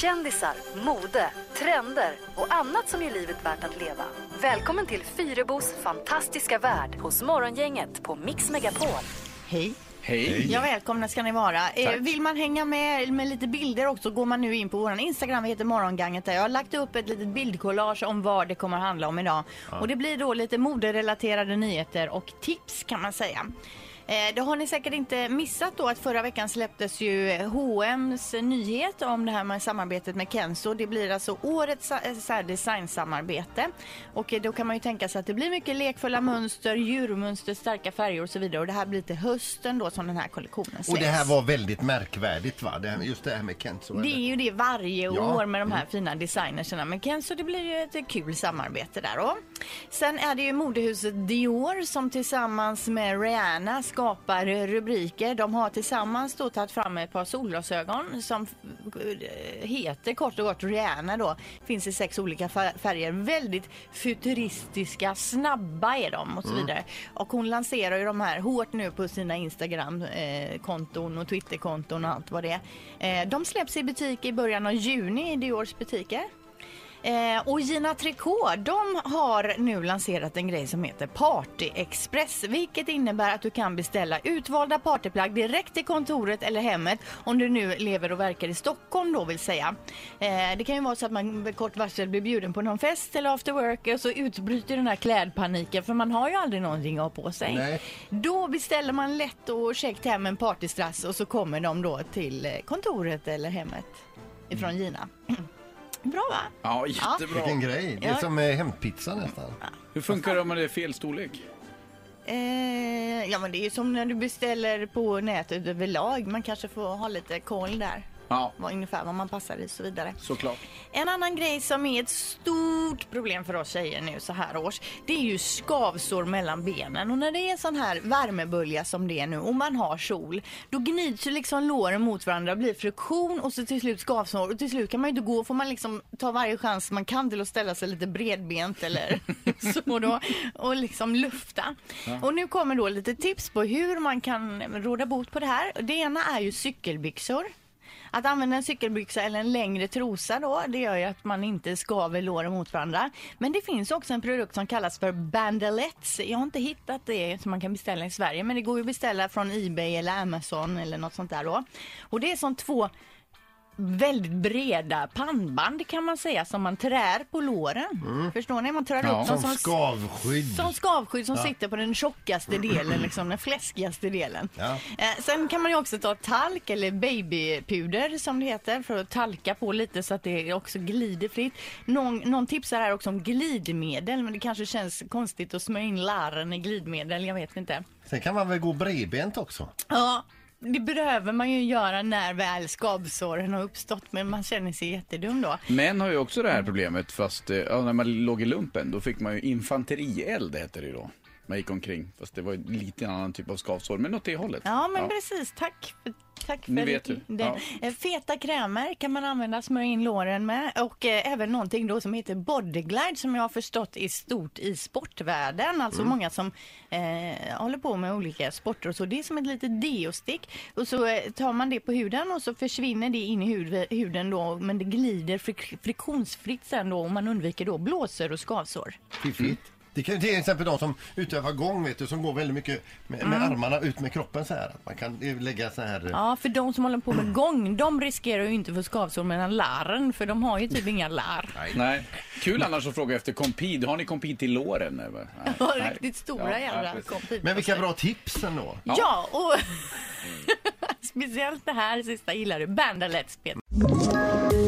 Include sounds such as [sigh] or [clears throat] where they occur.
Kändisar, mode, trender och annat som gör livet värt att leva. Välkommen till Fyrebos fantastiska värld hos Morgongänget på Mix Megapol. Hej. Hej. Ja, välkomna ska ni vara. Eh, vill man hänga med med lite bilder också går man nu in på vår Instagram, vi heter Morgonganget där. Jag har lagt upp ett litet bildkollage om vad det kommer att handla om idag. Och det blir då lite moderelaterade nyheter och tips kan man säga. Eh, det har ni säkert inte missat då att förra veckan släpptes ju H&M's nyhet om det här med samarbetet med Kenzo. Det blir alltså årets eh, designsamarbete. Och eh, då kan man ju tänka sig att det blir mycket lekfulla mönster, djurmönster, starka färger och så vidare. Och det här blir till hösten då som den här kollektionen släpps. Och det här var väldigt märkvärdigt va? Det här, just det här med Kenzo. Det är ju det varje Ja. år med de här fina designerserna. Men Kenzo det blir ju ett kul samarbete där då. Sen är det ju modehuset Dior som tillsammans med Rihanna skapar rubriker. De har tillsammans då tagit fram ett par solglasögon som eh, heter kort och gott Rihanna då. Finns i sex olika fär- färger. Väldigt futuristiska, snabba är de och så vidare. Och hon lanserar ju de här hårt nu på sina Instagram-konton och Twitter-konton och allt vad det är. Eh, de släpps i butik i början av juni i Diors butiker. Eh, och Gina Tricot, de har nu lanserat en grej som heter Party Express, vilket innebär att du kan beställa utvalda partyplagg direkt till kontoret eller hemmet om du nu lever och verkar i Stockholm då vill säga. Eh, det kan ju vara så att man med kort varsel blir bjuden på någon fest eller after work och så utbryter den här klädpaniken för man har ju aldrig någonting att ha på sig. Nej. Då beställer man lätt och käckt hem en partystrass och så kommer de då till eh, kontoret eller hemmet ifrån Gina. [clears throat] Bra va? Ja, jättebra. Vilken grej. Det är Ja. som eh, hämtpizza nästan. Hur funkar det om det är fel storlek? Eh, ja men det är ju som när du beställer på nätet överlag. Man kanske får ha lite koll där. Ja, Vad, ungefär vad man passar i och så vidare. såklart. En annan grej som är ett stort problem för oss tjejer nu så här års, det är ju skavsår mellan benen. Och när det är sån här värmebölja som det är nu och man har sol, då gnids ju liksom låren mot varandra, blir friktion och så till slut skavsår. Och till slut kan man ju inte gå, får man liksom ta varje chans man kan till att ställa sig lite bredbent eller [laughs] så då och liksom lufta. Och nu kommer då lite tips på hur man kan råda bot på det här. Det ena är ju cykelbyxor. Att använda en cykelbyxa eller en längre trosa då, det gör ju att man inte skaver låren mot varandra. Men det finns också en produkt som kallas för bandelettes. Jag har inte hittat det som man kan beställa i Sverige, men det går ju att beställa från Ebay eller Amazon eller något sånt där då. Och det är som två väldigt breda pannband kan man säga som man trär på låren. Förstår ni? Man trär Ja. upp dem Som skavskydd. som skavskydd som sitter på den tjockaste delen, liksom den fläskigaste delen. Ja. Eh, sen kan man ju också ta talk eller babypuder som det heter för att talka på lite så att det också glider fritt. Någon, någon tipsar här också om glidmedel men det kanske känns konstigt att smörja in larren i glidmedel, jag vet inte. Sen kan man väl gå bredbent också. Ja, det behöver man ju göra när väl skavsåren har uppstått men man känner sig jättedum då. Män har ju också det här problemet fast eh, ja, när man låg i lumpen då fick man ju infanterield heter det ju då. Man gick omkring fast det var ju lite en annan typ av skavsår men åt det hållet. Ja, men precis. Tack för, tack för Nu vet du. det. Ja. Eh, Feta krämer kan man använda, smörja in låren med. Och eh, även någonting då som heter Bodyglide som jag har förstått är stort i sportvärlden. Alltså Mm. många som eh, håller på med olika sporter och så. Det är som ett litet deostick. Och så eh, tar man det på huden och så försvinner det in i hud, huden då. Men det glider frik, friktionsfritt sen då och man undviker då blåsor och skavsår. Fiffigt. Det kan ju till exempel de som utövar gång vet du, som går väldigt mycket med, med armarna ut med kroppen så här. Man kan eh, lägga så här. eh, Ja, för de som håller på med gång, de riskerar ju inte att få skavsår mellan larren, för de har ju typ inga larr. Nej. Kul annars att fråga efter kompid. Har ni kompid till låren? eller? Nej. Ja, Nej. riktigt stora Ja, jävla precis. kompid. Men vilka bra tips ändå. Ja, och [laughs] speciellt det här sista gillar du. Bandalets Peter.